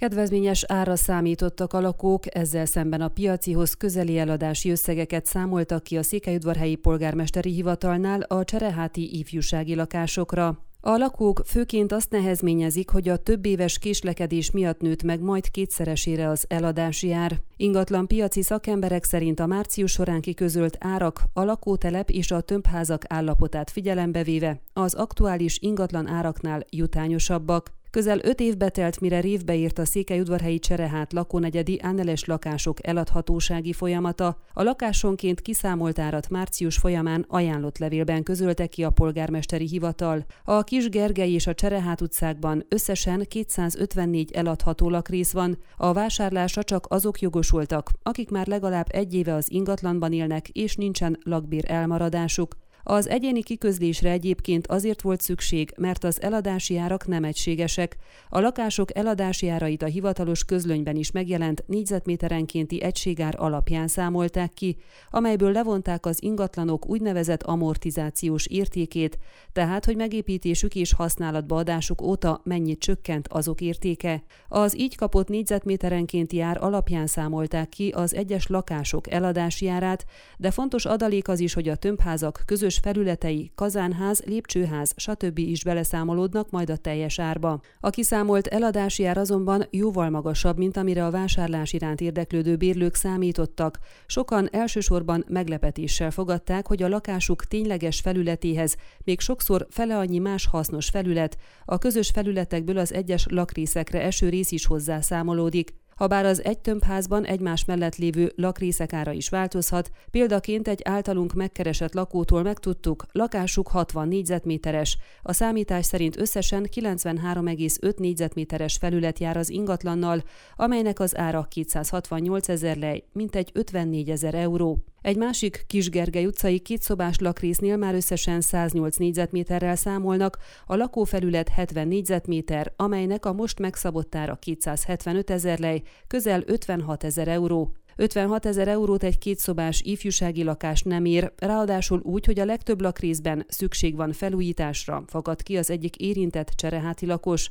Kedvezményes ára számítottak a lakók, ezzel szemben a piacihoz közeli eladási összegeket számoltak ki a Székelyudvarhelyi Polgármesteri Hivatalnál a csereháti ifjúsági lakásokra. A lakók főként azt nehezményezik, hogy a több éves késlekedés miatt nőtt meg majd kétszeresére az eladási ár. Ingatlan piaci szakemberek szerint a március során kiközölt árak a lakótelep és a tömbházak állapotát figyelembe véve az aktuális ingatlan áraknál jutányosabbak. Közel öt évbe telt, mire révbe írt a Székelyudvarhelyi Cserehát lakónegyedi Anneles lakások eladhatósági folyamata. A lakásonként kiszámolt árat március folyamán ajánlott levélben közölte ki a polgármesteri hivatal. A Kis Gergely és a Cserehát utcákban összesen 254 eladható lakrész van. A vásárlásra csak azok jogosultak, akik már legalább egy éve az ingatlanban élnek és nincsen lakbér elmaradásuk. Az egyéni kiközlésre egyébként azért volt szükség, mert az eladási árak nem egységesek. A lakások eladási árait a hivatalos közlönyben is megjelent négyzetméterenkénti egységár alapján számolták ki, amelyből levonták az ingatlanok úgynevezett amortizációs értékét, tehát hogy megépítésük és használatba adásuk óta mennyit csökkent azok értéke. Az így kapott négyzetméterenkénti ár alapján számolták ki az egyes lakások eladási árát, de fontos adalék az is, hogy a tömbházak közös közös felületei, kazánház, lépcsőház, stb. is beleszámolódnak majd a teljes árba. A kiszámolt eladási ár azonban jóval magasabb, mint amire a vásárlás iránt érdeklődő bérlők számítottak. Sokan elsősorban meglepetéssel fogadták, hogy a lakásuk tényleges felületéhez még sokszor fele annyi más hasznos felület, a közös felületekből az egyes lakrészekre eső rész is hozzászámolódik. Habár az egy tömbházban egymás mellett lévő lakrészek ára is változhat, példaként egy általunk megkeresett lakótól megtudtuk, lakásuk 60 négyzetméteres, a számítás szerint összesen 93,5 négyzetméteres felület jár az ingatlannal, amelynek az ára 268 ezer lej, mintegy 54 ezer euró. Egy másik Kisgergely utcai kétszobás lakrésznél már összesen 108 négyzetméterrel számolnak, a lakófelület 70 négyzetméter, amelynek a most megszabott ára 275 ezer lej, közel 56 ezer euró. 56 ezer eurót egy kétszobás ifjúsági lakás nem ér, ráadásul úgy, hogy a legtöbb lakrészben szükség van felújításra, fakad ki az egyik érintett csereháti lakos.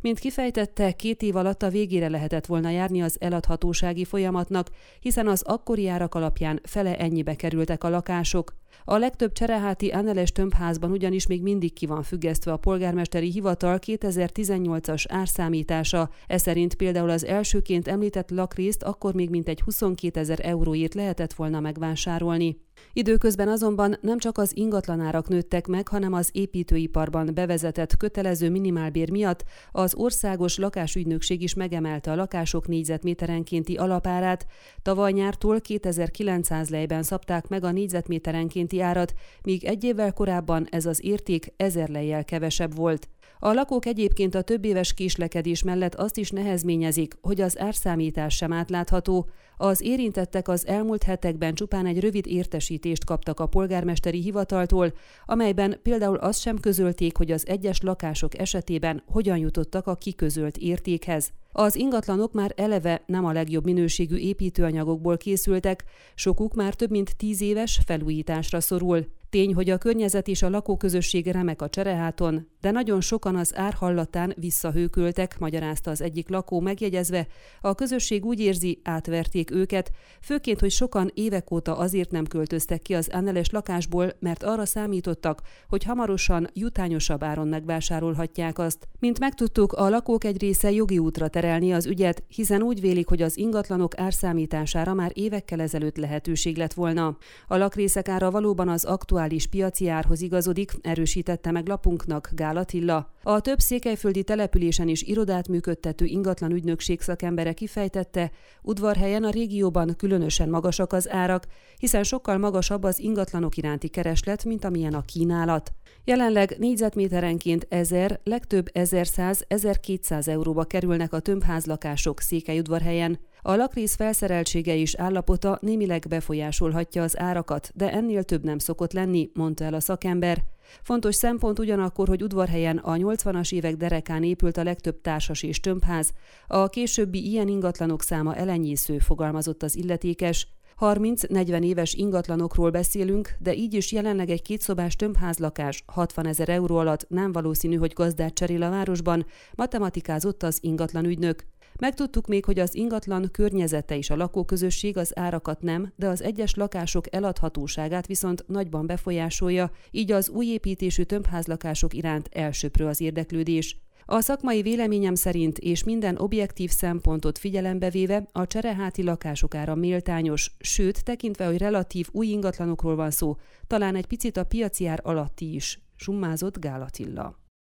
Mint kifejtette, két év alatt a végére lehetett volna járni az eladhatósági folyamatnak, hiszen az akkori árak alapján fele ennyibe kerültek a lakások. A legtöbb csereháti Anneles tömbházban ugyanis még mindig ki van függesztve a polgármesteri hivatal 2018-as árszámítása, ez szerint például az elsőként említett lakrészt akkor még mintegy 22 ezer euróért lehetett volna megvásárolni. Időközben azonban nem csak az ingatlanárak nőttek meg, hanem az építőiparban bevezetett kötelező minimálbér miatt az országos lakásügynökség is megemelte a lakások négyzetméterenkénti alapárát. Tavaly nyártól 2900 lejben szabták meg a négyzetméterenkénti árat, míg egy évvel korábban ez az érték ezer lejjel kevesebb volt. A lakók egyébként a több éves késlekedés mellett azt is nehezményezik, hogy az árszámítás sem átlátható. Az érintettek az elmúlt hetekben csupán egy rövid értesítést kaptak a polgármesteri hivataltól, amelyben például azt sem közölték, hogy az egyes lakások esetében hogyan jutottak a kiközölt értékhez. Az ingatlanok már eleve nem a legjobb minőségű építőanyagokból készültek, sokuk már több mint tíz éves felújításra szorul. Tény, hogy a környezet és a lakóközösség remek a csereháton, de nagyon sokan az ár hallatán visszahőköltek, magyarázta az egyik lakó megjegyezve, a közösség úgy érzi, átverték őket, főként, hogy sokan évek óta azért nem költöztek ki az Anneles lakásból, mert arra számítottak, hogy hamarosan jutányosabb áron megvásárolhatják azt. Mint megtudtuk, a lakók egy része jogi útra terelni az ügyet, hiszen úgy vélik, hogy az ingatlanok árszámítására már évekkel ezelőtt lehetőség lett volna. A lakrészek ára valóban az aktuális aktuális piaci árhoz igazodik, erősítette meg lapunknak Gál. A több székelyföldi településen is irodát működtető ingatlan ügynökség szakembere kifejtette, udvarhelyen a régióban különösen magasak az árak, hiszen sokkal magasabb az ingatlanok iránti kereslet, mint amilyen a kínálat. Jelenleg négyzetméterenként 1000, legtöbb 1100-1200 euróba kerülnek a tömbházlakások Székelyudvarhelyen. A lakrész felszereltsége és állapota némileg befolyásolhatja az árakat, de ennél több nem szokott lenni, mondta el a szakember. Fontos szempont ugyanakkor, hogy udvarhelyen a 80-as évek derekán épült a legtöbb társas és tömbház. A későbbi ilyen ingatlanok száma elenyésző, fogalmazott az illetékes. 30-40 éves ingatlanokról beszélünk, de így is jelenleg egy kétszobás tömbházlakás 60 ezer euró alatt nem valószínű, hogy gazdát cserél a városban, matematikázott az ingatlan ügynök. Megtudtuk még, hogy az ingatlan környezete és a lakóközösség az árakat nem, de az egyes lakások eladhatóságát viszont nagyban befolyásolja, így az új építésű tömbházlakások iránt elsőprő az érdeklődés. A szakmai véleményem szerint és minden objektív szempontot figyelembe véve a csereháti lakások ára méltányos, sőt, tekintve, hogy relatív új ingatlanokról van szó, talán egy picit a piaci ár alatti is, summázott Gálatilla.